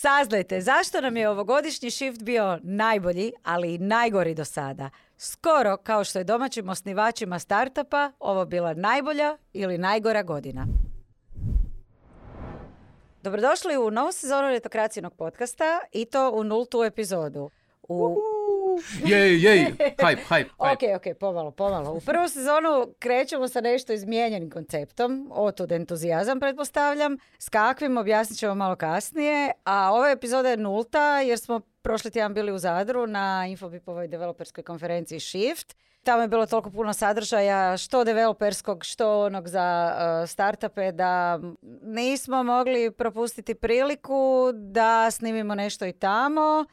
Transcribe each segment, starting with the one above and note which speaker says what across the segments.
Speaker 1: Saznajte zašto nam je ovogodišnji shift bio najbolji, ali i najgori do sada. Skoro kao što je domaćim osnivačima startupa ovo bila najbolja ili najgora godina. Dobrodošli u novu sezonu Retokracijnog podcasta i to u nultu epizodu. U...
Speaker 2: Jej, jej, hype, hype,
Speaker 1: Ok, ok, pomalo, pomalo. U prvu sezonu krećemo sa nešto izmijenjenim konceptom, otud entuzijazam pretpostavljam, s kakvim objasnit ćemo malo kasnije, a ova epizoda je nulta jer smo prošli tjedan bili u Zadru na Infobipovoj developerskoj konferenciji Shift. Tamo je bilo toliko puno sadržaja, što developerskog, što onog za uh, startupe, da nismo mogli propustiti priliku da snimimo nešto i tamo.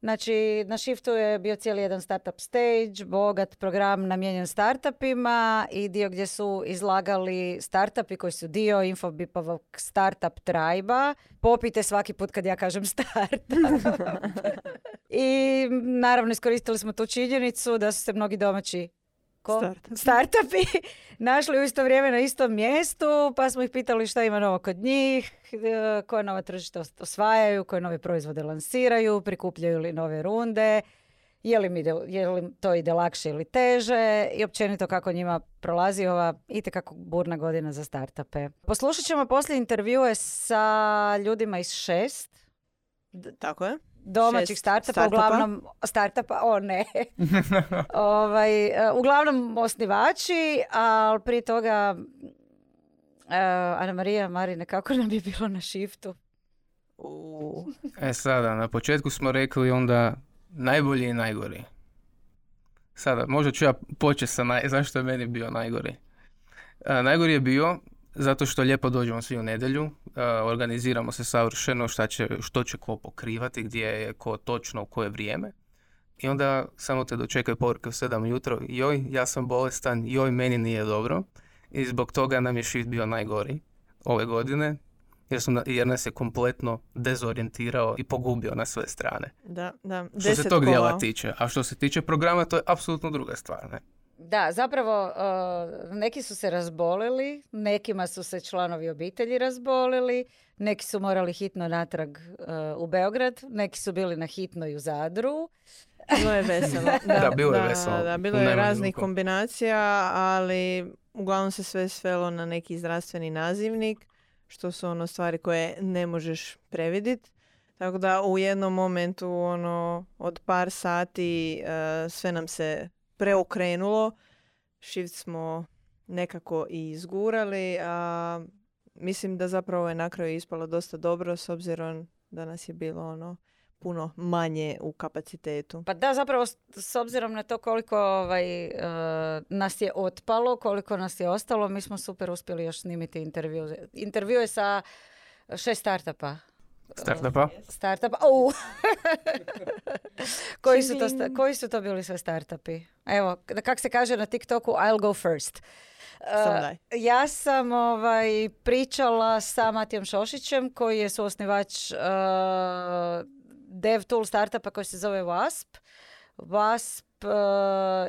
Speaker 1: Znači, na Shiftu je bio cijeli jedan startup stage, bogat program namijenjen startupima i dio gdje su izlagali startupi koji su dio Infobipovog startup trajba. Popite svaki put kad ja kažem startup. I naravno iskoristili smo tu činjenicu da su se mnogi domaći ko? startupi našli u isto vrijeme na istom mjestu, pa smo ih pitali šta ima novo kod njih, e, koje nova tržišta osvajaju, koje nove proizvode lansiraju, prikupljaju li nove runde, je li, mi je li to ide lakše ili teže i općenito kako njima prolazi ova itekako burna godina za startupe. Poslušat ćemo poslije intervjue sa ljudima iz šest.
Speaker 3: Tako je
Speaker 1: domaćih startupa, uglavnom startupa, o ne, ovaj, e, uglavnom osnivači, ali prije toga uh, Ana Marija, Marine, kako nam je bilo na shiftu?
Speaker 2: E sada, na početku smo rekli onda najbolji i najgori. Sada, možda ću ja početi sa naj... zašto je meni bio najgori. Uh, najgori je bio zato što lijepo dođemo svi u nedjelju, organiziramo se savršeno šta će, što će ko pokrivati, gdje je ko točno u koje vrijeme. I onda samo te dočekaju poruke u 7 jutro, joj, ja sam bolestan, joj, meni nije dobro. I zbog toga nam je shift bio najgori ove godine, jer, su, jer nas je kompletno dezorijentirao i pogubio na sve strane.
Speaker 3: Da, da.
Speaker 2: Što se tog dijela tiče. A što se tiče programa, to je apsolutno druga stvar. Ne?
Speaker 1: Da, zapravo uh, neki su se razbolili, nekima su se članovi obitelji razbolili, neki su morali hitno natrag uh, u Beograd, neki su bili na hitnoj u Zadru.
Speaker 3: Bilo je veselo.
Speaker 2: Da, da bilo je veselo.
Speaker 3: Da, bilo je raznih kombinacija, ali uglavnom se sve svelo na neki zdravstveni nazivnik, što su ono stvari koje ne možeš previditi. Tako da u jednom momentu ono od par sati uh, sve nam se preokrenulo. Shift smo nekako i izgurali, a mislim da zapravo je na kraju ispalo dosta dobro s obzirom da nas je bilo ono puno manje u kapacitetu.
Speaker 1: Pa da, zapravo s obzirom na to koliko ovaj, uh, nas je otpalo, koliko nas je ostalo, mi smo super uspjeli još snimiti intervju. Intervju je sa šest startupa.
Speaker 2: Startupa?
Speaker 1: Startupa. Oh. koji, su to, koji su to bili sve startupi? Evo, kak se kaže na TikToku, I'll go first.
Speaker 3: Uh,
Speaker 1: ja sam ovaj, pričala sa Matijom Šošićem koji je suosnivač uh, dev tool startupa koji se zove WASP. WASP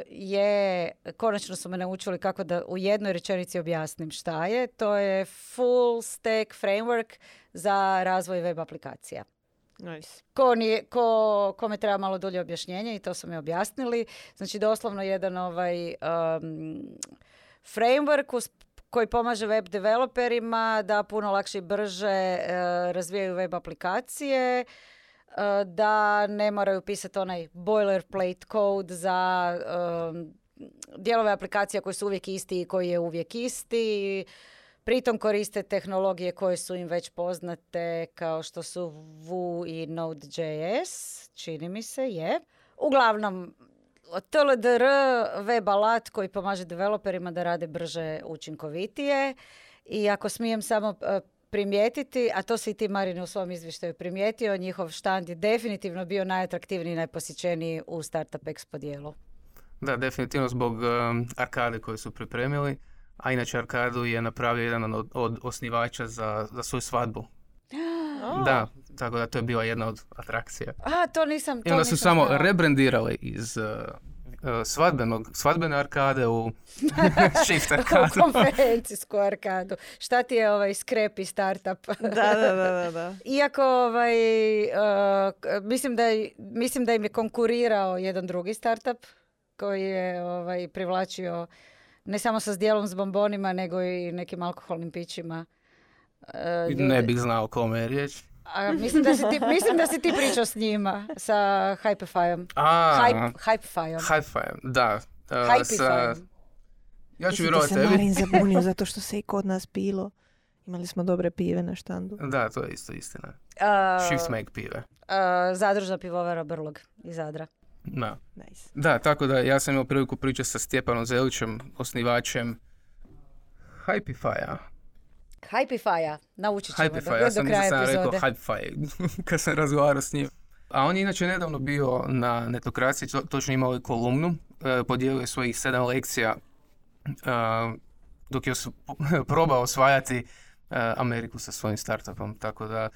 Speaker 1: je, konačno su me naučili kako da u jednoj rečenici objasnim šta je. To je full stack framework za razvoj web aplikacija.
Speaker 3: Nice.
Speaker 1: Ko, nije, ko, kome treba malo dulje objašnjenje i to su mi objasnili. Znači doslovno jedan ovaj um, framework koji pomaže web developerima da puno lakše i brže uh, razvijaju web aplikacije, uh, da ne moraju pisati onaj boilerplate code za um, dijelove aplikacija koji su uvijek isti i koji je uvijek isti. Pritom koriste tehnologije koje su im već poznate kao što su Vue i Node.js, čini mi se, je. Uglavnom, TLDR web alat koji pomaže developerima da rade brže, učinkovitije. I ako smijem samo e, primijetiti, a to si i ti Marine u svom izvještaju primijetio, njihov štand je definitivno bio najatraktivniji i najposjećeniji u Startup Expo dijelu.
Speaker 2: Da, definitivno zbog um, arkade koje su pripremili a inače Arkadu je napravio jedan od, od osnivača za, za svoju svadbu. Da, tako da to je bila jedna od atrakcija.
Speaker 1: A, to nisam... To
Speaker 2: I onda su samo rebrandirali iz uh, svadbenog, svadbene arkade u shift
Speaker 1: u
Speaker 2: arkadu.
Speaker 1: konferencijsku arkadu. Šta ti je ovaj skrepi startup?
Speaker 3: Da, da, da, da, da.
Speaker 1: Iako ovaj, uh, mislim, da, je- mislim da im je konkurirao jedan drugi startup koji je ovaj, privlačio ne samo sa zdjelom s bombonima, nego i nekim alkoholnim pićima. uh.
Speaker 2: Ne bih znao kome je riječ.
Speaker 1: A, mislim, da si ti, mislim da si ti pričao s njima, sa Hypefyom.
Speaker 2: A,
Speaker 1: Hype, Hypefyom.
Speaker 2: Hi-Fi, da. Uh, sa, ja ću
Speaker 3: Mislim da
Speaker 2: vjerovati
Speaker 3: se
Speaker 2: tebi.
Speaker 3: Marin zabunio zato što se i kod nas pilo. Imali smo dobre pive na štandu.
Speaker 2: Da, to je isto istina.
Speaker 1: Uh,
Speaker 2: Shift make pive.
Speaker 1: uh, zadružna pivovara Brlog iz Zadra.
Speaker 2: Da.
Speaker 3: Nice.
Speaker 2: Da, tako da ja sam imao priliku pričati sa Stjepanom Zelićem, osnivačem Hypify-a.
Speaker 1: Hypefya, naučit ćemo
Speaker 2: Hypify,
Speaker 1: do,
Speaker 2: ja
Speaker 1: do
Speaker 2: sam,
Speaker 1: kraja
Speaker 2: sam rekao. Hypify kad sam razgovarao s njim. A on je inače nedavno bio na netokraciji, to- točno imao je kolumnu, e, podijelio je svojih sedam lekcija e, dok je os- probao osvajati e, Ameriku sa svojim startupom, tako da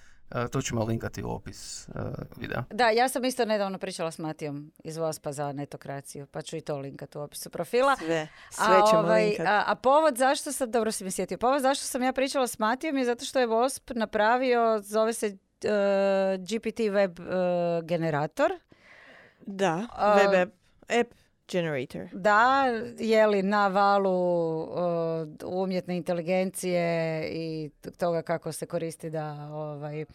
Speaker 2: to ćemo linkati u opis e, videa.
Speaker 1: Da, ja sam isto nedavno pričala s Matijom iz Vospa za netokraciju, pa ću i to linkat u opisu profila.
Speaker 3: Sve. Sve
Speaker 1: a,
Speaker 3: ćemo
Speaker 1: ovaj, a, a povod zašto sam, dobro si mi sjetio, povod zašto sam ja pričala s Matijom je zato što je Vosp napravio, zove se eh, GPT web eh, generator.
Speaker 3: Da, web app generator.
Speaker 1: Da, je li na valu eh, umjetne inteligencije i toga kako se koristi da ovaj,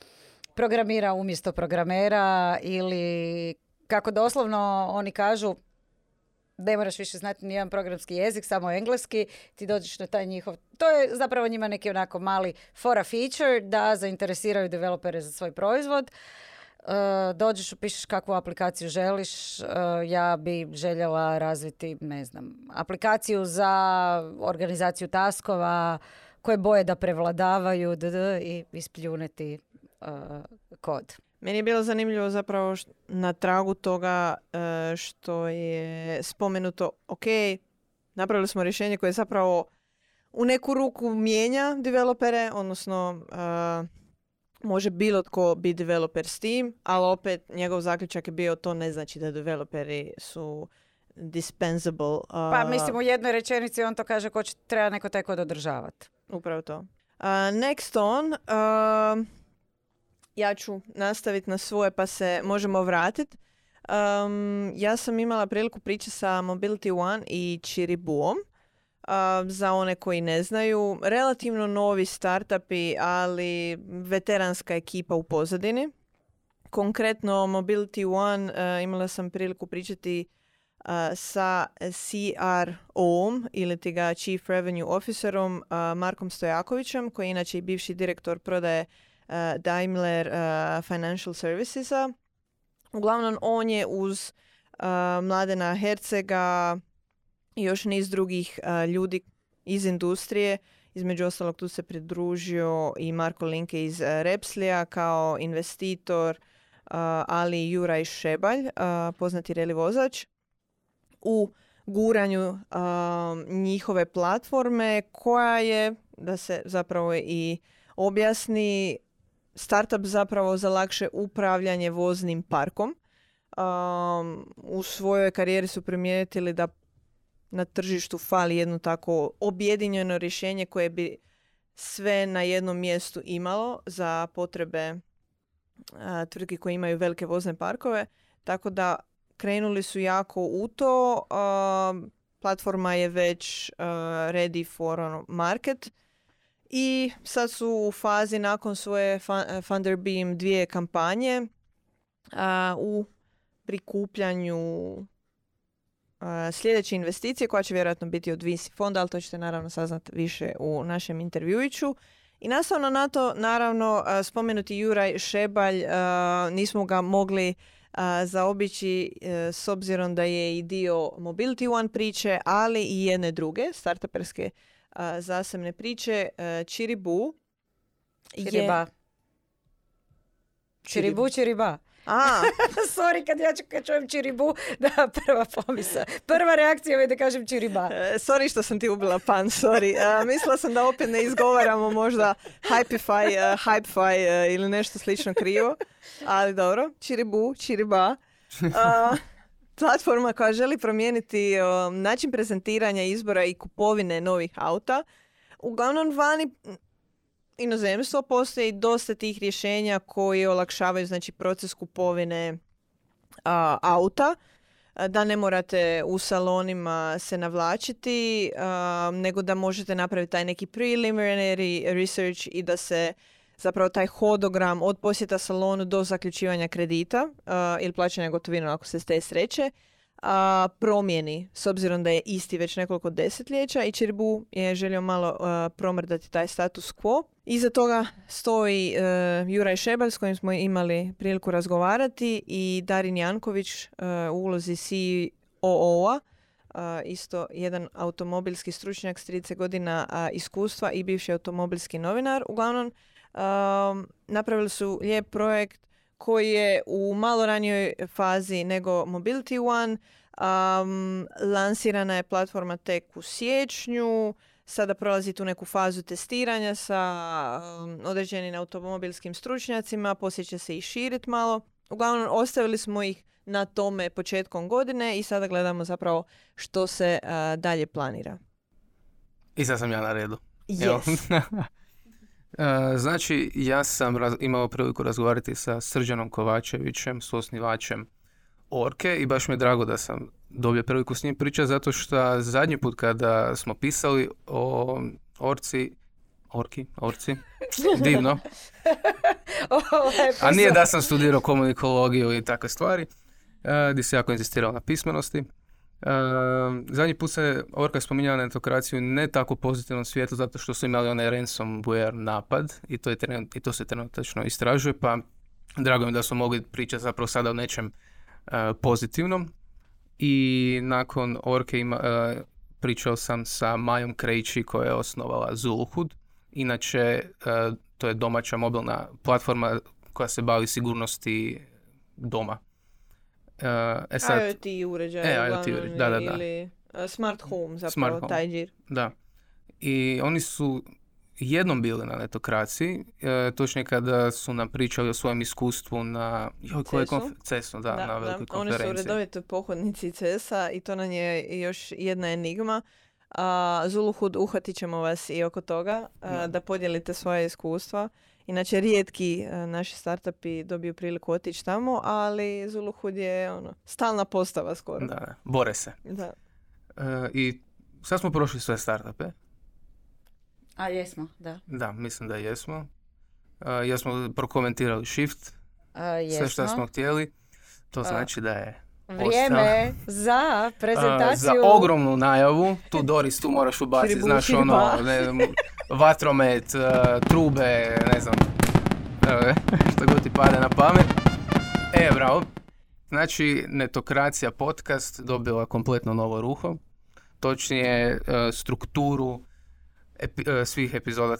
Speaker 1: programira umjesto programera ili kako doslovno oni kažu ne moraš više znati nijedan programski jezik, samo engleski, ti dođeš na taj njihov, to je zapravo njima neki onako mali fora feature da zainteresiraju developere za svoj proizvod. E, dođeš, upišeš kakvu aplikaciju želiš, e, ja bi željela razviti, ne znam, aplikaciju za organizaciju taskova, koje boje da prevladavaju dd, i ispljuneti e, kod.
Speaker 3: Meni je bilo zanimljivo zapravo š- na tragu toga što je spomenuto, ok, napravili smo rješenje koje zapravo u neku ruku mijenja developere, odnosno e, može bilo tko biti developer s tim, ali opet njegov zaključak je bio to ne znači da developeri su dispensable.
Speaker 1: Pa
Speaker 3: a,
Speaker 1: mislim u jednoj rečenici on to kaže ko će, treba neko taj kod održavati.
Speaker 3: Upravo to. Uh, next on, uh, ja ću nastaviti na svoje pa se možemo vratiti. Um, ja sam imala priliku pričati sa Mobility One i Chiribuom. Za one koji ne znaju, relativno novi startupi, ali veteranska ekipa u pozadini. Konkretno Mobility One uh, imala sam priliku pričati uh, sa CRO-om ili ti ga Chief Revenue Officerom uh, Markom Stojakovićem, koji je inače i bivši direktor prodaje Daimler Financial Servicesa. Uglavnom, on je uz Mladena Hercega i još niz drugih uh, ljudi iz industrije. Između ostalog tu se pridružio i Marko Linke iz uh, Repslija kao investitor, uh, ali i Juraj Šebalj, poznati reli vozač, u guranju njihove platforme koja je, da se zapravo i objasni, startup zapravo za lakše upravljanje voznim parkom. Um, u svojoj karijeri su primijetili da na tržištu fali jedno tako objedinjeno rješenje koje bi sve na jednom mjestu imalo za potrebe a, tvrtki koje imaju velike vozne parkove. Tako da krenuli su jako u to. a, platforma je već ready for ono, market. I sad su u fazi nakon svoje Fa- Funderbeam dvije kampanje u prikupljanju sljedeće investicije koja će vjerojatno biti od VC fonda, ali to ćete naravno saznati više u našem intervjuiću. I nastavno na to, naravno, spomenuti Juraj Šebalj, nismo ga mogli zaobići e, s obzirom da je i dio Mobility One priče, ali i jedne druge startuperske zasebne priče. E, Čiribu je...
Speaker 1: Čiriba. Čiribu, čiriba.
Speaker 3: A,
Speaker 1: Sorry, kad ja kad čujem čiribu, da, prva pomisa. Prva reakcija je da kažem čiriba.
Speaker 3: E, sorry što sam ti ubila pan, sorry. E, mislila sam da opet ne izgovaramo možda hypify, uh, hypefy e, ili nešto slično krivo. Ali dobro, čiribu, čiriba. A, platforma koja želi promijeniti način prezentiranja izbora i kupovine novih auta. Uglavnom vani inozemstvo postoji dosta tih rješenja koji olakšavaju znači proces kupovine auta da ne morate u salonima se navlačiti, nego da možete napraviti taj neki preliminary research i da se zapravo taj hodogram od posjeta salonu do zaključivanja kredita ili plaćanja gotovinom ako se ste sreće a, promijeni s obzirom da je isti već nekoliko desetljeća i Čirbu je želio malo promrdati taj status quo. Iza toga stoji uh, Juraj Šebal s kojim smo imali priliku razgovarati i Darin Janković uh, u ulozi COO-a, isto jedan automobilski stručnjak s 30 godina iskustva i bivši automobilski novinar. Uglavnom, napravili su lijep projekt koji je u malo ranijoj fazi nego Mobility One. Um, lansirana je platforma tek u siječnju. Sada prolazi tu neku fazu testiranja sa um, određenim automobilskim stručnjacima. Poslije će se i širiti malo. Uglavnom, ostavili smo ih na tome početkom godine i sada gledamo zapravo što se dalje planira.
Speaker 2: I sad sam ja na redu.
Speaker 3: Yes.
Speaker 2: E, znači, ja sam imao priliku razgovarati sa Srđanom Kovačevićem, s osnivačem Orke i baš mi je drago da sam dobio priliku s njim pričati zato što zadnji put kada smo pisali o Orci, Orki, Orci, divno. A nije da sam studirao komunikologiju i takve stvari, gdje se jako insistirao na pismenosti. Zadnji put se Orka spominjala na etokraciju ne tako pozitivnom svijetu zato što su imali onaj ransomware napad i to, je i to se trenutno istražuje pa drago mi da smo mogli pričati zapravo sada o nečem uh, pozitivnom i nakon Orke uh, pričao sam sa Majom Krejči koja je osnovala Zuluhud. Inače, uh, to je domaća mobilna platforma koja se bavi sigurnosti doma.
Speaker 3: Uh, e sad, IoT uređaj, e, IoT uređaj, da, da, da. ili smart home zapravo, smart home. taj džir.
Speaker 2: Da. I oni su jednom bili na netokraciji, e, točnije kada su nam pričali o svojem iskustvu na joj, koje konf- CES-u, da, da, na velikoj da. konferenciji.
Speaker 3: Oni su redovito pohodnici CES-a i to nam je još jedna enigma. A, Zuluhud, uhatit ćemo vas i oko toga a, da podijelite svoje iskustva. Inače, rijetki a, naši startupi dobiju priliku otići tamo, ali Zuluhud je ono, stalna postava skoro.
Speaker 2: Da, bore se.
Speaker 3: Da.
Speaker 2: E, I sad smo prošli sve startupe.
Speaker 1: A jesmo, da.
Speaker 2: Da, mislim da jesmo. Uh, jesmo prokomentirali shift, sve što smo htjeli. To znači da je
Speaker 1: Vrijeme za prezentaciju.
Speaker 2: za ogromnu najavu. Tu Doris, tu moraš ubaciti, znaš ono, ne znam, vatromet, trube, ne znam, što god ti pade na pamet. E, bravo. Znači, Netokracija podcast dobila kompletno novo ruho. Točnije, strukturu E, svih epizoda,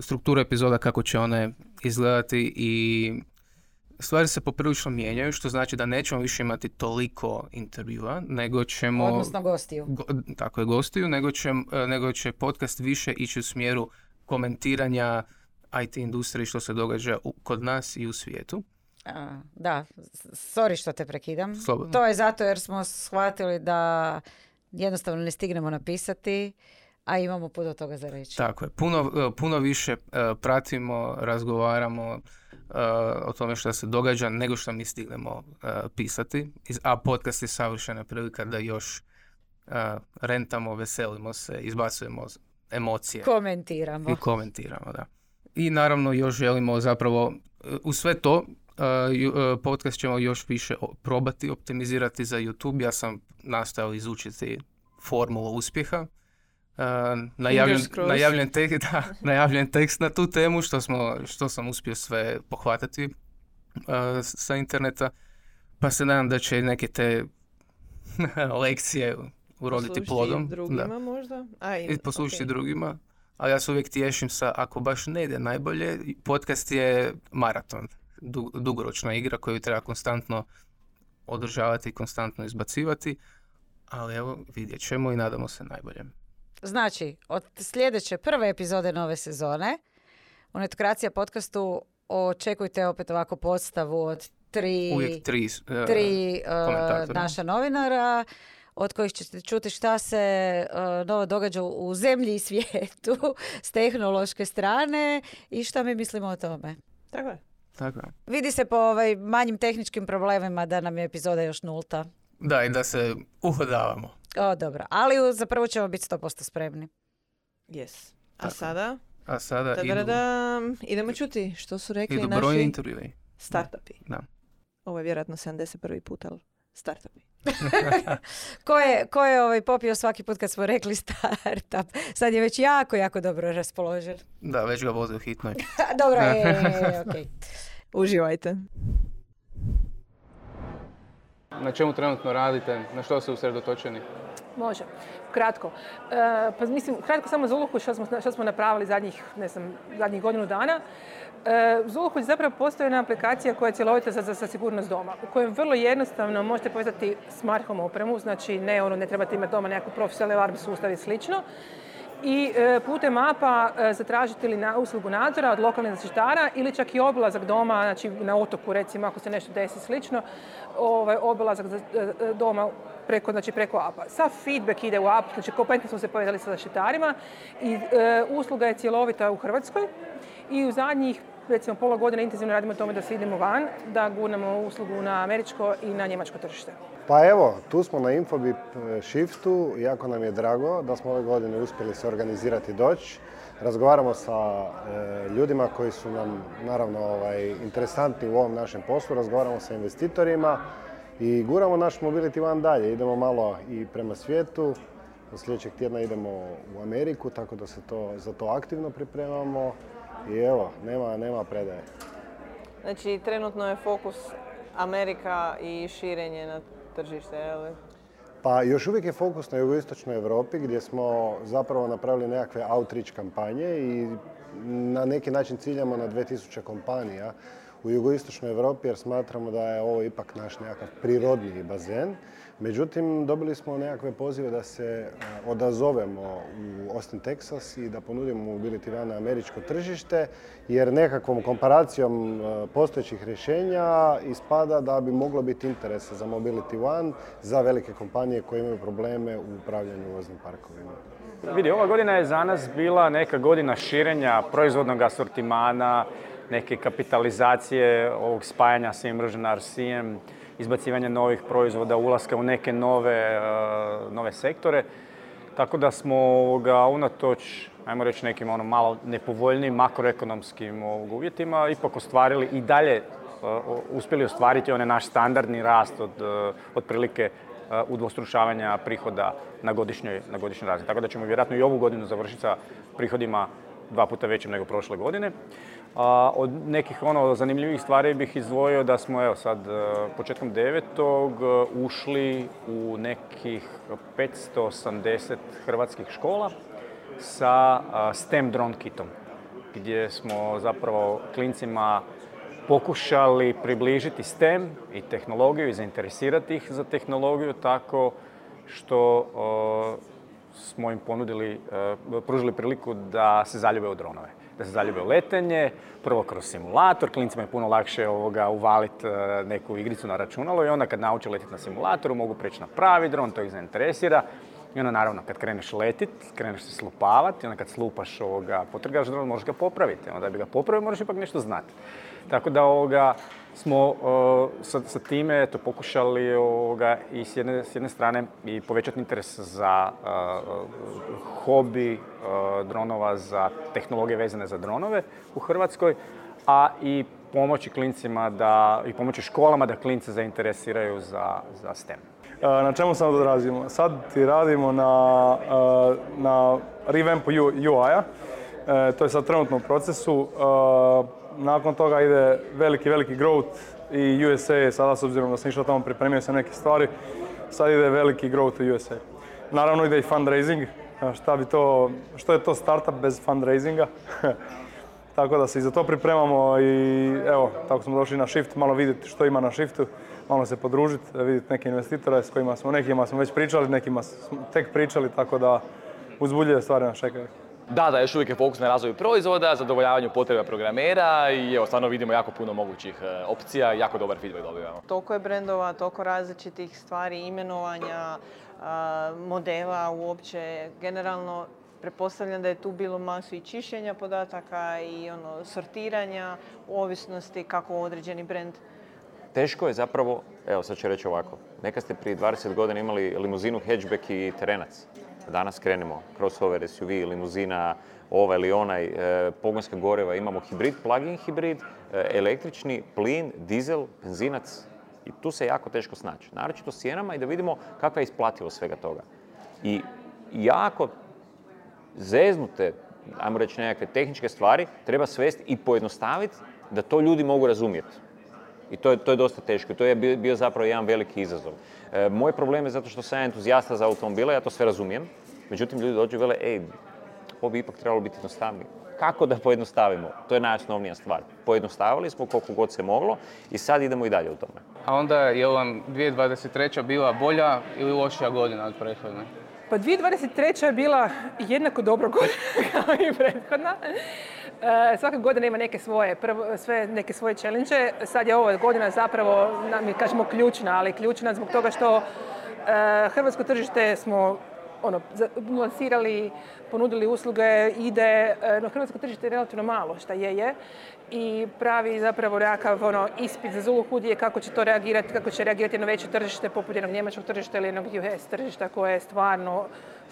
Speaker 2: strukturu epizoda kako će one izgledati i stvari se poprilično mijenjaju, što znači da nećemo više imati toliko intervjua, nego ćemo...
Speaker 1: Odnosno gostiju.
Speaker 2: tako je, gostiju, nego će, e, nego će podcast više ići u smjeru komentiranja IT industrije što se događa u, kod nas i u svijetu.
Speaker 1: A, da, sorry što te prekidam. To je zato jer smo shvatili da jednostavno ne stignemo napisati a imamo puno toga za reći.
Speaker 2: Tako je, puno, e, puno više e, pratimo, razgovaramo e, o tome što se događa nego što mi stignemo pisati, a podcast je savršena prilika da još rentamo, veselimo se, izbacujemo emocije.
Speaker 1: Komentiramo.
Speaker 2: I komentiramo, da. I naravno još želimo zapravo, u sve to, podcast ćemo još više probati optimizirati za YouTube. Ja sam nastao izučiti formulu uspjeha najavljen, najavljen, tek, da, najavljen tekst na tu temu što, smo, što sam uspio sve pohvatati uh, sa interneta pa se nadam da će neke te lekcije uroditi plodom.
Speaker 3: drugima da. možda? A,
Speaker 2: I poslušati drugima. Ali ja se uvijek tješim sa, ako baš ne ide najbolje, podcast je maraton. dugoročna igra koju treba konstantno održavati i konstantno izbacivati. Ali evo, vidjet ćemo i nadamo se najboljem.
Speaker 1: Znači, od sljedeće prve epizode nove sezone u Netokracija podcastu očekujte opet ovako podstavu od tri,
Speaker 2: Uvijek tri, e,
Speaker 1: tri
Speaker 2: komentatora.
Speaker 1: naša novinara od kojih ćete čuti šta se e, novo događa u zemlji i svijetu s tehnološke strane i šta mi mislimo o tome.
Speaker 3: Tako je.
Speaker 2: Tako je.
Speaker 1: Vidi se po ovaj manjim tehničkim problemima da nam je epizoda još nulta.
Speaker 2: Da, i da se uhodavamo.
Speaker 1: O, dobro. Ali za prvo ćemo biti 100% spremni.
Speaker 3: Yes. A
Speaker 2: Tako.
Speaker 3: sada,
Speaker 2: A sada idu,
Speaker 3: idemo čuti što su rekli
Speaker 2: idu
Speaker 3: naši
Speaker 2: intervjui.
Speaker 3: startupi.
Speaker 2: Da.
Speaker 3: Ovo je vjerojatno 71. put, ali startupi.
Speaker 1: Ko je, ko je ovaj popio svaki put kad smo rekli startup? Sad je već jako, jako dobro raspoložen.
Speaker 2: Da, već ga voze u hitnoj.
Speaker 1: dobro, je, je, je, okej.
Speaker 3: Uživajte.
Speaker 2: Na čemu trenutno radite? Na što ste usredotočeni?
Speaker 4: Može. Kratko. E, pa mislim, kratko samo Zuluku što smo, što smo napravili zadnjih, ne znam, zadnjih godinu dana. E, Zuluku je zapravo postoji jedna aplikacija koja je cjelovita za, za, za sigurnost doma, u kojem vrlo jednostavno možete povezati smart home opremu, znači ne ono, ne trebate imati doma nekakav profesionalni alarm sustav i slično. I e, putem mapa e, zatražiti ili na uslugu nadzora od lokalnih zaštitara ili čak i obilazak doma, znači na otoku recimo ako se nešto desi slično, ovaj, obilazak za- e, doma preko, znači preko apa. Sav feedback ide u app, znači kompletno smo se povezali sa zaštitarima i usluga je cjelovita u Hrvatskoj i u zadnjih recimo pola godine intenzivno radimo tome da se idemo van, da gurnamo uslugu na američko i na njemačko tržište.
Speaker 5: Pa evo, tu smo na Infobip e, Shiftu, jako nam je drago da smo ove godine uspjeli se organizirati doći. Razgovaramo sa e, ljudima koji su nam naravno ovaj, interesantni u ovom našem poslu, razgovaramo sa investitorima i guramo naš Mobility One dalje. Idemo malo i prema svijetu, sljedećeg tjedna idemo u Ameriku, tako da se to, za to aktivno pripremamo i evo, nema, nema predaje.
Speaker 3: Znači, trenutno je fokus Amerika i širenje na tržište, je li?
Speaker 5: Pa još uvijek je fokus na jugoistočnoj Europi gdje smo zapravo napravili nekakve outreach kampanje i na neki način ciljamo na 2000 kompanija u jugoistočnoj Europi jer smatramo da je ovo ipak naš nekakav prirodni bazen. Međutim, dobili smo nekakve pozive da se e, odazovemo u Austin, Texas i da ponudimo Mobility One na američko tržište jer nekakvom komparacijom e, postojećih rješenja ispada da bi moglo biti interesa za Mobility One za velike kompanije koje imaju probleme u upravljanju voznim parkovima.
Speaker 6: Vidi, ova godina je za nas bila neka godina širenja proizvodnog asortimana, neke kapitalizacije ovog spajanja sa Immersion RC-em, izbacivanja novih proizvoda, ulaska u neke nove, e, nove sektore. Tako da smo ovoga, unatoč, ajmo reći, nekim ono malo nepovoljnim makroekonomskim uvjetima, ipak ostvarili i dalje e, uspjeli ostvariti onaj naš standardni rast od e, otprilike udvostručavanja prihoda na godišnjoj, na godišnjoj razini. Tako da ćemo vjerojatno i ovu godinu završiti sa prihodima dva puta većim nego prošle godine. A, od nekih ono zanimljivih stvari bih izdvojio da smo evo sad e, početkom devetog e, ušli u nekih 580 hrvatskih škola sa a, STEM drone kitom gdje smo zapravo klincima pokušali približiti STEM i tehnologiju i zainteresirati ih za tehnologiju tako što smo im ponudili, e, pružili priliku da se zaljube u dronove. Da se zaljube u letenje, prvo kroz simulator, klincima je puno lakše ovoga uvaliti neku igricu na računalo i onda kad nauče letiti na simulatoru mogu preći na pravi dron, to ih zainteresira. I onda naravno kad kreneš letit, kreneš se slupavati, onda kad slupaš ovoga, potrgaš dron, možeš ga popraviti. Onda da bi ga popravio moraš ipak nešto znati. Tako da ovoga, smo sa, sa time eto, pokušali ovoga, i s jedne, s jedne strane i povećati interes za uh, hobi uh, dronova, za tehnologije vezane za dronove u Hrvatskoj, a i pomoći klincima da, i pomoći školama da klince zainteresiraju za, za STEM.
Speaker 7: E, Na čemu sad odrazimo? Sad ti radimo na, e, na revampu UI-a. E, To je sad trenutno u procesu. Nakon toga ide veliki, veliki growth i USA sada, s obzirom da sam išao tamo, pripremio sam neke stvari, sad ide veliki growth u USA. Naravno ide i fundraising. Šta bi to, što je to startup bez fundraisinga? Tako da se i za to pripremamo i evo, tako smo došli na Shift, malo vidjeti što ima na Shiftu, malo se podružiti, vidjeti neke investitore s kojima smo, nekima smo već pričali, nekima smo tek pričali, tako da uzbudljive stvari nas čekaju.
Speaker 8: Da, da, još uvijek je fokus na razvoju proizvoda, zadovoljavanju potreba programera i evo, stvarno vidimo jako puno mogućih e, opcija i jako dobar feedback dobivamo.
Speaker 3: Toliko je brendova, toliko različitih stvari, imenovanja, modela uopće. Generalno, pretpostavljam da je tu bilo masu i čišćenja podataka i ono, sortiranja u ovisnosti kako određeni brend
Speaker 9: teško je zapravo, evo sad ću reći ovako, neka ste prije 20 godina imali limuzinu, hatchback i terenac. Danas krenemo, crossover, SUV, limuzina, ova ili onaj, e, pogonska goreva, imamo hibrid, plug-in hibrid, e, električni, plin, dizel, benzinac. I tu se jako teško snaći. Naročito s cijenama i da vidimo kakva je isplativost svega toga. I jako zeznute, ajmo reći nekakve tehničke stvari, treba svesti i pojednostaviti da to ljudi mogu razumjeti. I to je, to je dosta teško. To je bio, zapravo jedan veliki izazov. E, moj problem je zato što sam entuzijasta za automobile, ja to sve razumijem. Međutim, ljudi dođu i vele, ej, ovo bi ipak trebalo biti jednostavnije. Kako da pojednostavimo? To je najosnovnija stvar. Pojednostavili smo koliko god se moglo i sad idemo i dalje u tome.
Speaker 2: A onda je vam 2023. bila bolja ili lošija godina od prethodne?
Speaker 4: Pa 2023. je bila jednako dobro godina kao i prethodna. E, svaka godina ima neke svoje, sve neke svoje challenge. Sad je ovo godina zapravo, mi kažemo ključna, ali ključna zbog toga što e, hrvatsko tržište smo ono, lansirali, ponudili usluge, ide, e, no hrvatsko tržište je relativno malo, šta je je, i pravi zapravo nekakav ono, ispit za Zulu Hudi kako će to reagirati, kako će reagirati na veće tržište poput jednog njemačkog tržišta ili jednog US tržišta koje je stvarno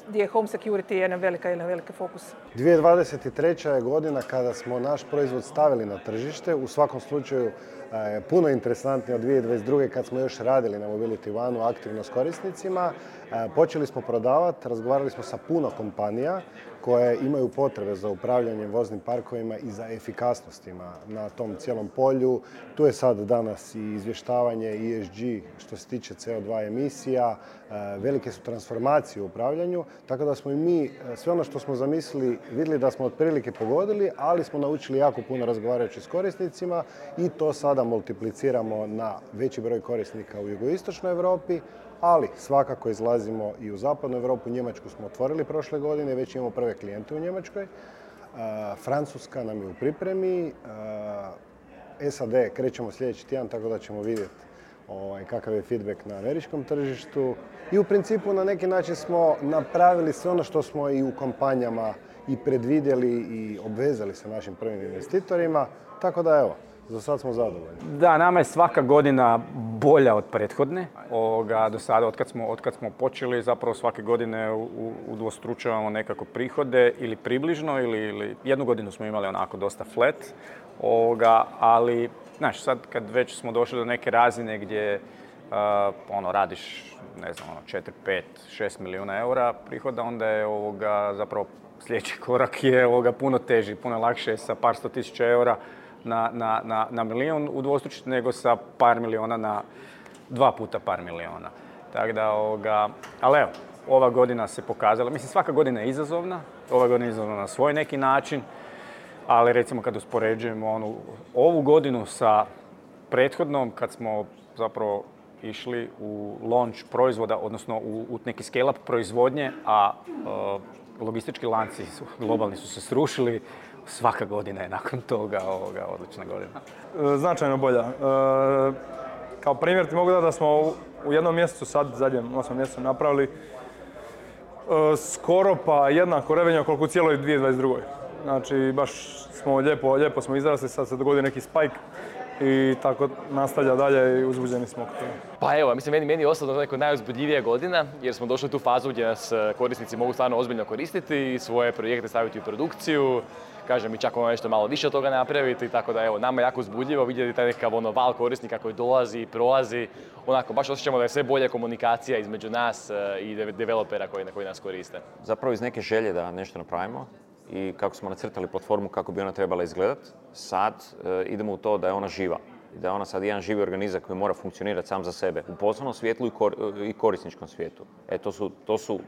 Speaker 4: gdje je home security jedan velika, jedan veliki fokus.
Speaker 5: 2023. je godina kada smo naš proizvod stavili na tržište. U svakom slučaju je puno interesantnije od 2022. kad smo još radili na Mobility One aktivno s korisnicima. Počeli smo prodavati, razgovarali smo sa puno kompanija koje imaju potrebe za upravljanjem voznim parkovima i za efikasnostima na tom cijelom polju. Tu je sad danas i izvještavanje ESG što se tiče CO2 emisija, e, velike su transformacije u upravljanju, tako da smo i mi e, sve ono što smo zamislili vidjeli da smo otprilike pogodili, ali smo naučili jako puno razgovarajući s korisnicima i to sada multipliciramo na veći broj korisnika u jugoistočnoj Europi, ali svakako izlazimo i u zapadnu Europu. Njemačku smo otvorili prošle godine, već imamo prve klijente u Njemačkoj. Francuska nam je u pripremi. SAD krećemo sljedeći tjedan, tako da ćemo vidjeti ovaj, kakav je feedback na američkom tržištu. I u principu na neki način smo napravili sve ono što smo i u kompanjama i predvidjeli i obvezali sa našim prvim investitorima. Tako da evo, za sad smo zadovoljni.
Speaker 6: Da, nama je svaka godina bolja od prethodne. Ovoga, do sada, od kad, smo, od kad smo počeli, zapravo svake godine udvostručavamo nekako prihode ili približno, ili, ili jednu godinu smo imali onako dosta flat. Ovoga, ali, znaš, sad kad već smo došli do neke razine gdje ono, radiš, ne znam, ono, 4, 5, 6 milijuna eura prihoda, onda je ovoga, zapravo sljedeći korak je ovoga, puno teži, puno lakše sa par sto tisuća eura na, na, na, na udvostručiti nego sa par miliona na dva puta par miliona. Tako da, ovoga, ali evo, ova godina se pokazala, mislim svaka godina je izazovna, ova godina je izazovna na svoj neki način, ali recimo kad uspoređujemo onu, ovu godinu sa prethodnom, kad smo zapravo išli u launch proizvoda, odnosno u, u neki scale-up proizvodnje, a e, logistički lanci globalni su se srušili, svaka godina je nakon toga ovoga, odlična godina.
Speaker 7: E, značajno bolja. E, kao primjer ti mogu da da smo u jednom mjesecu sad, zadnjem osam mjesecu napravili e, skoro pa jednako revenja koliko u cijeloj 2022. Znači baš smo lijepo, lijepo smo izrasli, sad se dogodi neki spike i tako nastavlja dalje i uzbuđeni smo.
Speaker 8: Pa evo, mislim, meni, meni je osobno neko najuzbudljivija godina jer smo došli u tu fazu gdje nas korisnici mogu stvarno ozbiljno koristiti i svoje projekte staviti u produkciju kažem, mi čak možemo nešto malo više od toga napraviti, tako da evo, nama je jako uzbudljivo vidjeti taj nekakav ono val korisnika koji dolazi i prolazi, onako, baš osjećamo da je sve bolja komunikacija između nas e, i developera koji, koji nas koriste.
Speaker 9: Zapravo iz neke želje da nešto napravimo i kako smo nacrtali platformu kako bi ona trebala izgledati, sad e, idemo u to da je ona živa. Da je ona sad jedan živi organizam koji mora funkcionirati sam za sebe u poslovnom svijetu i, i korisničkom svijetu. E, to su, to su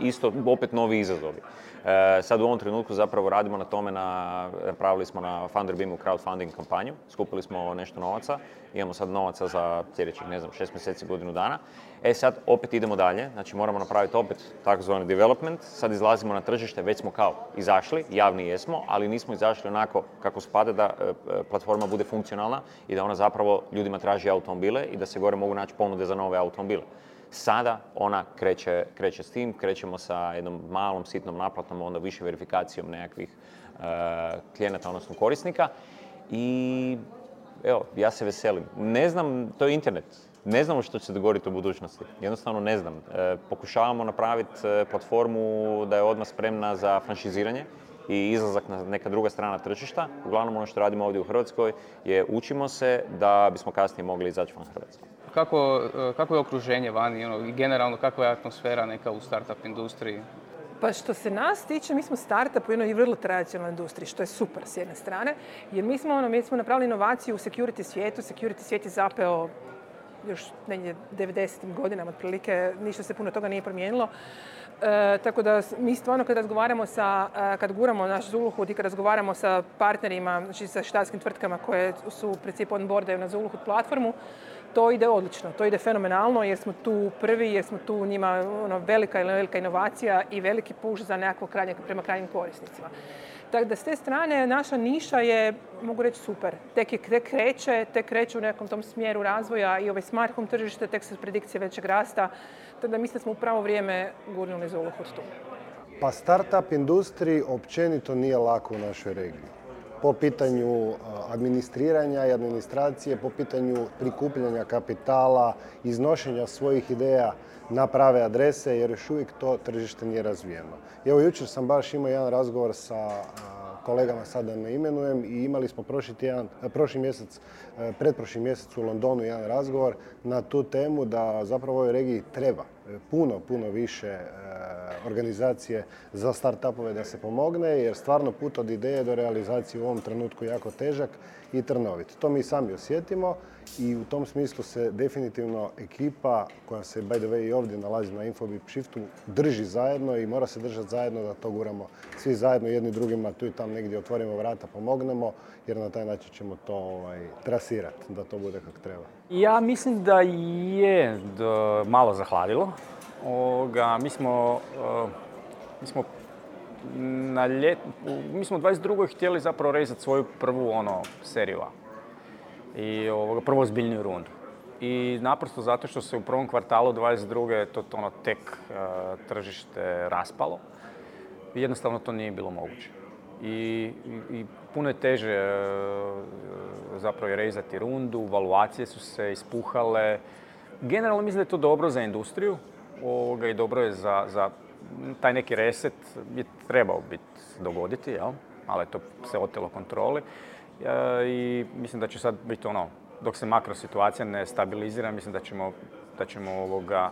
Speaker 9: isto opet novi izazovi. E, sad u ovom trenutku zapravo radimo na tome, na, napravili smo na Funderbeamu crowdfunding kampanju, skupili smo nešto novaca, imamo sad novaca za sljedećih, ne znam, šest mjeseci, godinu dana. E sad opet idemo dalje, znači moramo napraviti opet takozvani development, sad izlazimo na tržište, već smo kao izašli, javni jesmo, ali nismo izašli onako kako spada da e, platforma bude funkcionalna i da ona zapravo ljudima traži automobile i da se gore mogu naći ponude za nove automobile. Sada ona kreće, kreće s tim, krećemo sa jednom malom sitnom naplatom, onda više verifikacijom nekakvih uh, klijenata, odnosno korisnika. I evo, ja se veselim. Ne znam, to je internet. Ne znamo što će se dogoditi u budućnosti. Jednostavno ne znam. E, pokušavamo napraviti e, platformu da je odmah spremna za franšiziranje i izlazak na neka druga strana tržišta. Uglavnom ono što radimo ovdje u Hrvatskoj je učimo se da bismo kasnije mogli izaći van Hrvatske
Speaker 2: kako, e, kako je okruženje vani ono, i generalno kakva je atmosfera neka u startup industriji?
Speaker 4: Pa što se nas tiče, mi smo startup u jednoj vrlo tradicionalnoj industriji, što je super s jedne strane, jer mi smo, ono, mi smo napravili inovaciju u security svijetu, security svijet je zapeo još negdje 90. godinama otprilike, ništa se puno toga nije promijenilo. E, tako da mi stvarno kad razgovaramo sa, e, kad guramo naš Zuluhud i kad razgovaramo sa partnerima, znači sa štatskim tvrtkama koje su u principu onboardaju na Zuluhud platformu, to ide odlično, to ide fenomenalno jer smo tu prvi, jer smo tu njima ono, velika velika inovacija i veliki puš za nekako krajnje, prema krajnjim korisnicima. Tako da s te strane naša niša je, mogu reći, super. Tek, je, tek kreće, tek kreće u nekom tom smjeru razvoja i ovaj smart home tržište, tek se predikcije većeg rasta. Tako da mislim da smo u pravo vrijeme gurnuli za ulog tu.
Speaker 5: Pa startup industriji općenito nije lako u našoj regiji po pitanju administriranja i administracije, po pitanju prikupljanja kapitala, iznošenja svojih ideja na prave adrese, jer još uvijek to tržište nije razvijeno. Evo, jučer sam baš imao jedan razgovor sa kolegama sada ne imenujem i imali smo prošli, prošli mjesec, pretprošli mjesec u Londonu jedan razgovor na tu temu da zapravo ovoj regiji treba puno, puno više organizacije za startupove da se pomogne, jer stvarno put od ideje do realizacije u ovom trenutku jako težak i trnovit. To mi sami osjetimo i u tom smislu se definitivno ekipa koja se by the way i ovdje nalazi na Infobip Shiftu drži zajedno i mora se držati zajedno da to guramo svi zajedno jedni drugima tu i tam negdje otvorimo vrata, pomognemo jer na taj način ćemo to ovaj, trasirati da to bude kako treba.
Speaker 6: Ja mislim da je malo zahladilo Ovoga, mi smo, uh, mi smo na mi smo u 22. htjeli zapravo rezati svoju prvu ono, seriju. I ovoga, prvu ozbiljniju rundu. I naprosto zato što se u prvom kvartalu 22. to ono tek uh, tržište raspalo. Jednostavno to nije bilo moguće. I, i, puno je teže uh, zapravo rezati rundu, valuacije su se ispuhale. Generalno mislim da je to dobro za industriju, ovoga, i dobro je za, za taj neki reset bi trebao biti dogoditi, jel? ali to se otelo kontroli. E, I mislim da će sad biti ono, dok se makro situacija ne stabilizira, mislim da ćemo, da ćemo ovoga,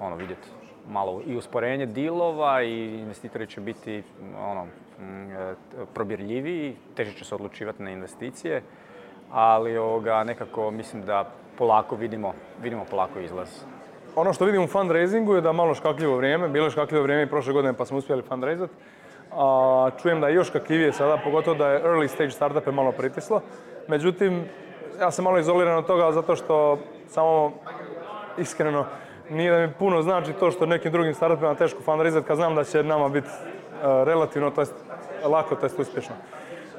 Speaker 6: ono, vidjeti malo i usporenje dilova i investitori će biti ono, e, probirljiviji, teže će se odlučivati na investicije, ali ovoga, nekako mislim da polako vidimo, vidimo polako izlaz
Speaker 7: ono što vidim u fundraisingu je da malo škakljivo vrijeme, bilo je škakljivo vrijeme i prošle godine pa smo uspjeli fundraisat. A, čujem da je još škakljivije sada, pogotovo da je early stage startupe malo pritislo. Međutim, ja sam malo izoliran od toga zato što samo iskreno nije da mi puno znači to što nekim drugim startupima teško fundraisat kad znam da će nama biti e, relativno, to jest lako, to jest uspješno.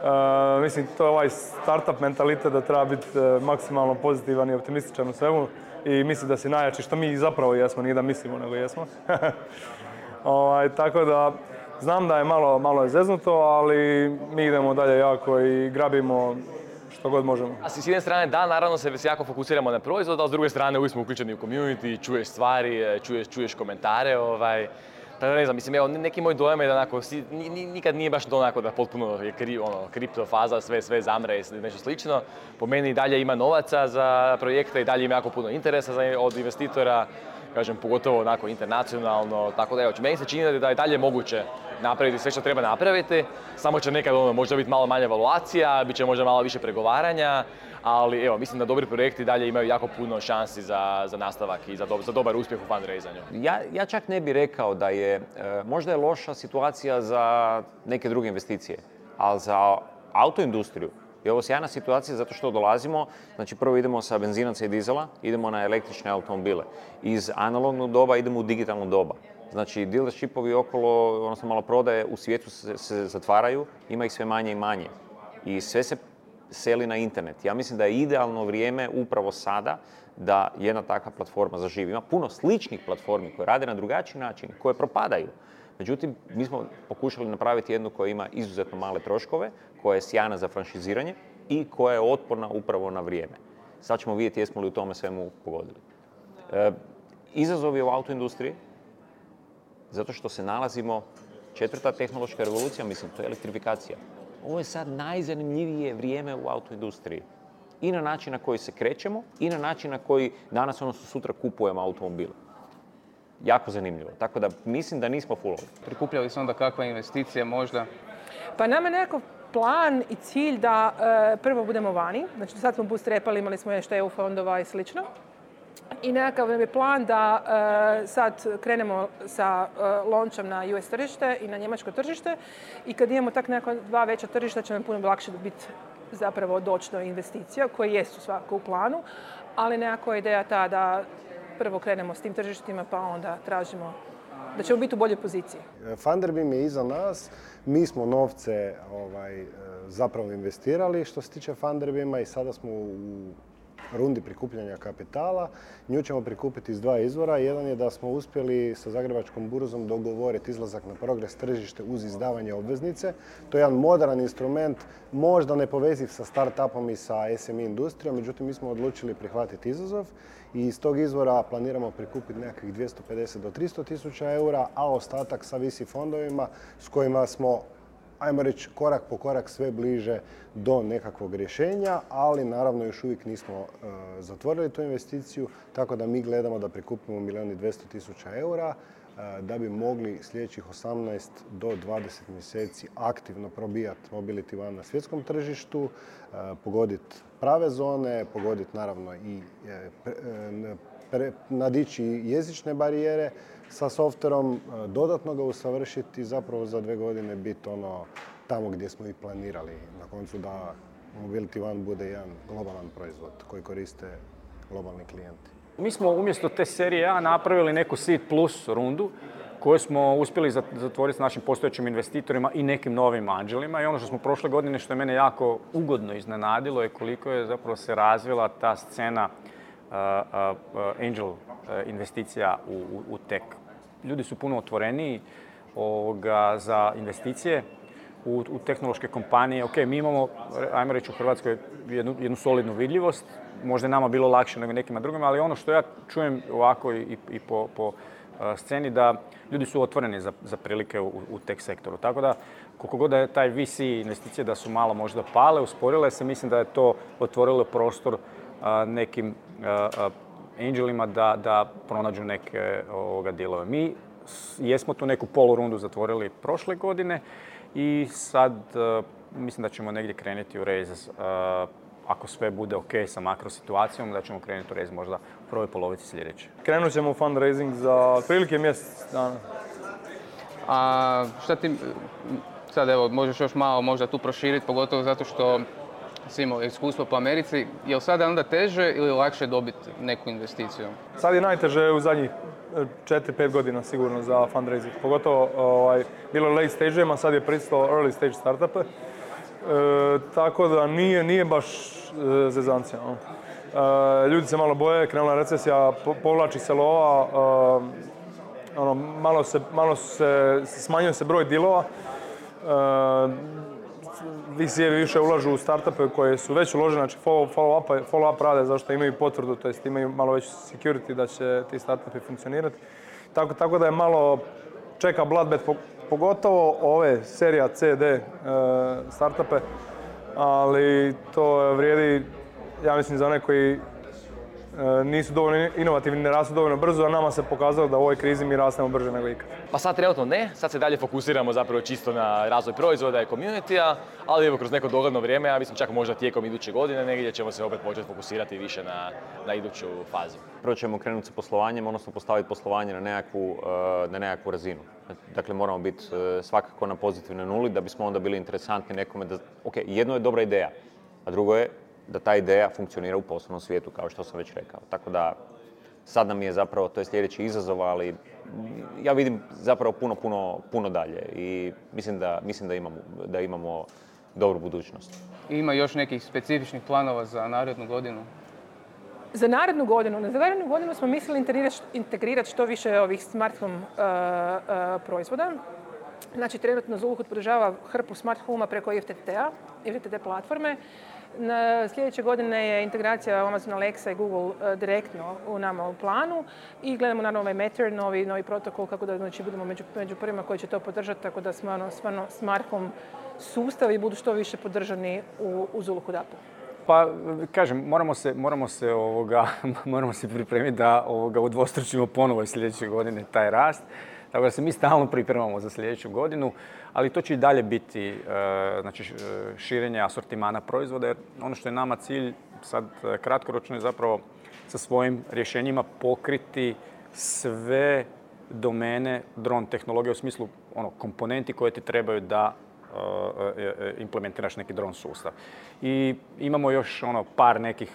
Speaker 7: Uh, mislim, to je ovaj startup mentalitet da treba biti e, maksimalno pozitivan i optimističan u svemu i mislim da si najjači, što mi zapravo jesmo, nije da mislimo, nego jesmo. ovaj, tako da, znam da je malo, malo je zeznuto, ali mi idemo dalje jako i grabimo što god možemo.
Speaker 8: A s jedne strane, da, naravno se jako fokusiramo na proizvod, a s druge strane uvijek smo uključeni u community, čuješ stvari, e, čuješ, čuješ komentare, ovaj, tako ne znam, mislim, evo, neki moj dojam je da onako, nikad nije baš to onako da potpuno je kri, ono, kripto faza, sve, sve zamre i nešto slično. Po meni i dalje ima novaca za projekte i dalje ima jako puno interesa za, od investitora, kažem, pogotovo onako internacionalno, tako da evo, meni se čini da je dalje moguće napraviti sve što treba napraviti, samo će nekad ono, možda biti malo manje evaluacija, bit će možda malo više pregovaranja, ali evo, mislim da dobri projekti dalje imaju jako puno šansi za, za nastavak i za, za dobar uspjeh u fundraisanju.
Speaker 9: Ja, ja čak ne bih rekao da je, e, možda je loša situacija za neke druge investicije, ali za autoindustriju je ovo sjajna situacija zato što dolazimo, znači prvo idemo sa benzinaca i dizela, idemo na električne automobile. Iz analognog doba idemo u digitalno doba. Znači, dealershipovi okolo, odnosno malo prodaje u svijetu se, se zatvaraju, ima ih sve manje i manje. I sve se seli na internet. Ja mislim da je idealno vrijeme upravo sada da jedna takva platforma zaživi. Ima puno sličnih platformi koje rade na drugačiji način, koje propadaju. Međutim, mi smo pokušali napraviti jednu koja ima izuzetno male troškove, koja je sjajna za franšiziranje i koja je otporna upravo na vrijeme. Sad ćemo vidjeti jesmo li u tome svemu pogodili. E, izazov je u autoindustriji, zato što se nalazimo, četvrta tehnološka revolucija, mislim, to je elektrifikacija. Ovo je sad najzanimljivije vrijeme u autoindustriji. I na način na koji se krećemo i na način na koji danas, odnosno sutra kupujemo automobile. Jako zanimljivo. Tako da mislim da nismo fullovi.
Speaker 2: Prikupljali se onda kakva investicija možda?
Speaker 4: Pa nama je nekakav plan i cilj da e, prvo budemo vani. Znači sad smo bootstrapali, imali smo nešto EU fondova i slično. I nekakav nam je plan da e, sad krenemo sa e, na US tržište i na njemačko tržište. I kad imamo tak nekakva dva veća tržišta će nam puno lakše biti zapravo doći do investicija koje jesu svako u planu. Ali nekakva ideja ta da prvo krenemo s tim tržištima pa onda tražimo da ćemo biti u boljoj poziciji.
Speaker 5: Funderbeam je iza nas. Mi smo novce ovaj, e, zapravo investirali što se tiče Funderbeama i sada smo u rundi prikupljanja kapitala. Nju ćemo prikupiti iz dva izvora. Jedan je da smo uspjeli sa Zagrebačkom burzom dogovoriti izlazak na progres tržište uz izdavanje obveznice. To je jedan modern instrument, možda ne poveziv sa startupom i sa SME industrijom, međutim mi smo odlučili prihvatiti izazov i iz tog izvora planiramo prikupiti nekakvih 250 do 300 tisuća eura, a ostatak sa visi fondovima s kojima smo ajmo reći, korak po korak sve bliže do nekakvog rješenja, ali naravno još uvijek nismo e, zatvorili tu investiciju, tako da mi gledamo da prikupimo milijun i 200 tisuća eura e, da bi mogli sljedećih 18 do 20 mjeseci aktivno probijati Mobility One na svjetskom tržištu, e, pogoditi prave zone, pogoditi naravno i nadići jezične barijere, sa softverom, e, dodatno ga usavršiti i zapravo za dve godine biti ono tamo gdje smo i planirali. Na koncu da Mobility One bude jedan globalan proizvod koji koriste globalni klijenti.
Speaker 6: Mi smo umjesto te serije A napravili neku Seed Plus rundu koju smo uspjeli zatvoriti s našim postojećim investitorima i nekim novim anđelima. I ono što smo prošle godine, što je mene jako ugodno iznenadilo, je koliko je zapravo se razvila ta scena uh, uh, angel investicija u, u tech ljudi su puno otvoreniji ovoga, za investicije u, u tehnološke kompanije. Ok, mi imamo, ajmo reći u Hrvatskoj, jednu, jednu solidnu vidljivost. Možda je nama bilo lakše nego nekima drugima, ali ono što ja čujem ovako i, i po, po sceni da ljudi su otvoreni za, za prilike u, u tech sektoru. Tako da, koliko god je taj VC investicije da su malo možda pale, usporile se, mislim da je to otvorilo prostor nekim angelima da, da pronađu neke ovoga dilove. Mi jesmo tu neku polurundu zatvorili prošle godine i sad uh, mislim da ćemo negdje krenuti u rez uh, ako sve bude ok sa makro situacijom, da ćemo krenuti u rez možda u prvoj polovici sljedeće.
Speaker 7: Krenut ćemo u fundraising za otprilike mjesec dana.
Speaker 2: A šta ti, sad evo, možeš još malo možda tu proširiti, pogotovo zato što si imao iskustvo po Americi, je li sada onda teže ili lakše dobiti neku investiciju?
Speaker 7: Sad je najteže u zadnjih 4-5 godina sigurno za fundraising. Pogotovo ovaj, bilo late stage a sad je pristalo early stage startupe. E, tako da nije, nije baš e, zezancija. No. E, ljudi se malo boje, krenula recesija, po, povlači se lova, ono, malo se, malo se, smanjuje se broj dilova. VC-evi više ulažu u startupe koje su već uložene, znači follow-up follow rade zašto imaju potvrdu, to jest imaju malo veći security da će ti startupi funkcionirati. Tako, tako da je malo čeka bloodbath, pogotovo ove serija CD e, startupe, ali to vrijedi, ja mislim, za one koji nisu dovoljno inovativni, ne rastu dovoljno brzo, a nama se pokazalo da u ovoj krizi mi rastemo brže nego ikad.
Speaker 8: Pa sad trenutno ne, sad se dalje fokusiramo zapravo čisto na razvoj proizvoda i community ali evo kroz neko dogledno vrijeme, ja mislim čak možda tijekom iduće godine negdje ćemo se opet početi fokusirati više na, na iduću fazu.
Speaker 9: Prvo ćemo krenuti sa poslovanjem, odnosno postaviti poslovanje na nekakvu, e, na nekakvu razinu. Dakle, moramo biti e, svakako na pozitivnoj nuli da bismo onda bili interesantni nekome da, ok, jedno je dobra ideja, a drugo je da ta ideja funkcionira u poslovnom svijetu, kao što sam već rekao. Tako da, sad nam je zapravo, to je sljedeći izazov, ali ja vidim zapravo puno, puno, puno dalje i mislim da, mislim da imamo, da imamo dobru budućnost.
Speaker 2: Ima još nekih specifičnih planova za narednu godinu?
Speaker 4: Za narednu godinu, na narednu godinu smo mislili integrirati što više ovih smart home uh, uh, proizvoda. Znači, trenutno Zuluhut podržava hrpu smart home preko IFTT-a, IFTT platforme. Sljedeće godine je integracija Amazon Alexa i Google uh, direktno u nama u planu i gledamo naravno ovaj Matter, novi, novi protokol, kako da znači, budemo među, među prvima koji će to podržati, tako da smo ono, stvarno smart home sustavi budu što više podržani u, u Zuluhudapu.
Speaker 6: Pa, kažem, moramo se, moramo se, ovoga, moramo se pripremiti da ovoga, udvostručimo ponovo sljedeće godine taj rast. Tako da se mi stalno pripremamo za sljedeću godinu, ali to će i dalje biti e, znači, e, širenje asortimana proizvoda, ono što je nama cilj sad e, kratkoročno je zapravo sa svojim rješenjima pokriti sve domene dron tehnologije u smislu ono, komponenti koje ti trebaju da implementiraš neki dron sustav. I imamo još ono par nekih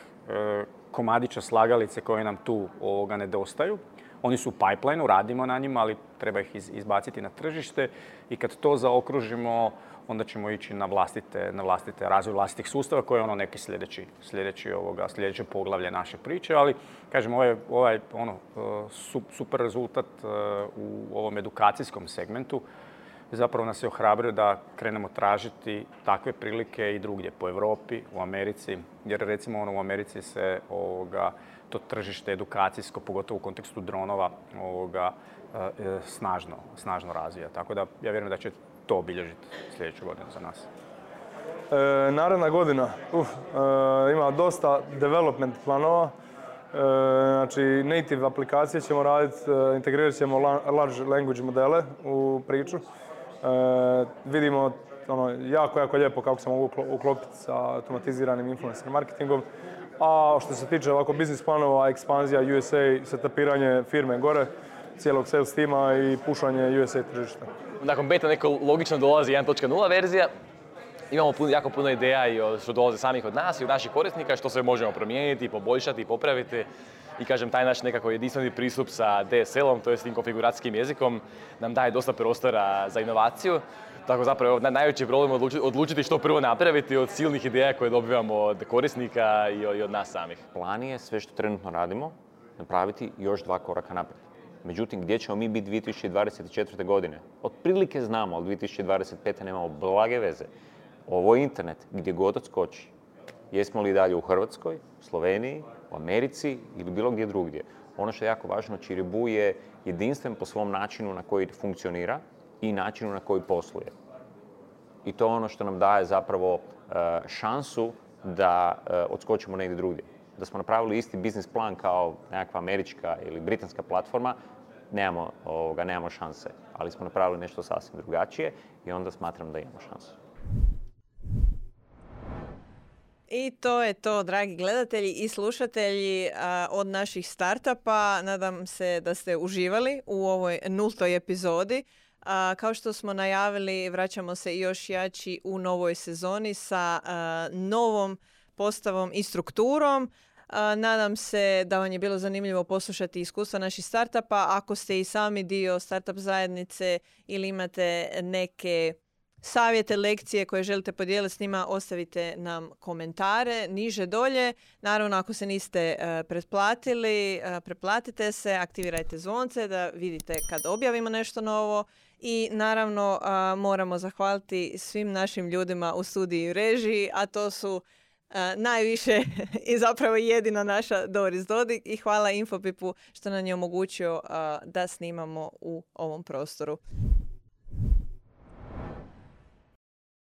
Speaker 6: komadića slagalice koje nam tu ovoga nedostaju. Oni su u pipelineu, radimo na njima, ali treba ih izbaciti na tržište i kad to zaokružimo, onda ćemo ići na vlastite, na vlastite razvoj vlastitih sustava koji je ono neki sljedeći, sljedeći ovoga, sljedeće poglavlje naše priče, ali kažem ovaj, ovaj ono, e, super rezultat e, u ovom edukacijskom segmentu zapravo nas je ohrabrio da krenemo tražiti takve prilike i drugdje po Europi, u Americi, jer recimo ono u Americi se ovoga, to tržište edukacijsko, pogotovo u kontekstu dronova, ovoga, e, e, snažno, snažno razvija. Tako da ja vjerujem da će to obilježiti sljedeću godinu za nas.
Speaker 7: E, naredna godina, uf, e, ima dosta development planova. E, znači, native aplikacije ćemo raditi, integrirat ćemo large language modele u priču. vidimo ono, jako, jako lijepo kako se mogu uklopiti sa automatiziranim influencer marketingom. A što se tiče ovako biznis planova, ekspanzija USA, setapiranje firme gore, cijelog sales tima i pušanje USA tržišta.
Speaker 8: Nakon beta neko logično dolazi 1.0 verzija, imamo puno, jako puno ideja i što dolaze samih od nas i od naših korisnika, što sve možemo promijeniti, poboljšati, popraviti. I kažem, taj naš nekako jedinstveni pristup sa DSL-om, to je s tim konfiguracijskim jezikom, nam daje dosta prostora za inovaciju. Tako zapravo najveći problem odlučiti, odlučiti što prvo napraviti od silnih ideja koje dobivamo od korisnika i od, nas samih.
Speaker 9: Plan je sve što trenutno radimo napraviti još dva koraka naprijed. Međutim, gdje ćemo mi biti 2024. godine? Otprilike znamo, ali 2025. nemamo blage veze. Ovo je internet, gdje god odskoči. Jesmo li dalje u Hrvatskoj, Sloveniji, u Americi ili bilo gdje drugdje. Ono što je jako važno, Čiribu je jedinstven po svom načinu na koji funkcionira, i načinu na koji posluje. I to je ono što nam daje zapravo e, šansu da e, odskočimo negdje drugdje. Da smo napravili isti biznis plan kao nekakva američka ili britanska platforma, nemamo, ovoga, nemamo šanse. Ali smo napravili nešto sasvim drugačije i onda smatram da imamo šansu.
Speaker 3: I to je to, dragi gledatelji i slušatelji od naših startupa. Nadam se da ste uživali u ovoj nultoj epizodi. A, kao što smo najavili, vraćamo se još jači u novoj sezoni sa novom postavom i strukturom. nadam se da vam je bilo zanimljivo poslušati iskustva naših startupa. Ako ste i sami dio startup zajednice ili imate neke savjete, lekcije koje želite podijeliti s njima, ostavite nam komentare niže dolje. Naravno, ako se niste uh, pretplatili, uh, preplatite se, aktivirajte zvonce da vidite kad objavimo nešto novo i naravno moramo zahvaliti svim našim ljudima u studiji i režiji, a to su najviše i zapravo jedina naša Doris Dodik i hvala Infopipu što nam je omogućio da snimamo u ovom prostoru.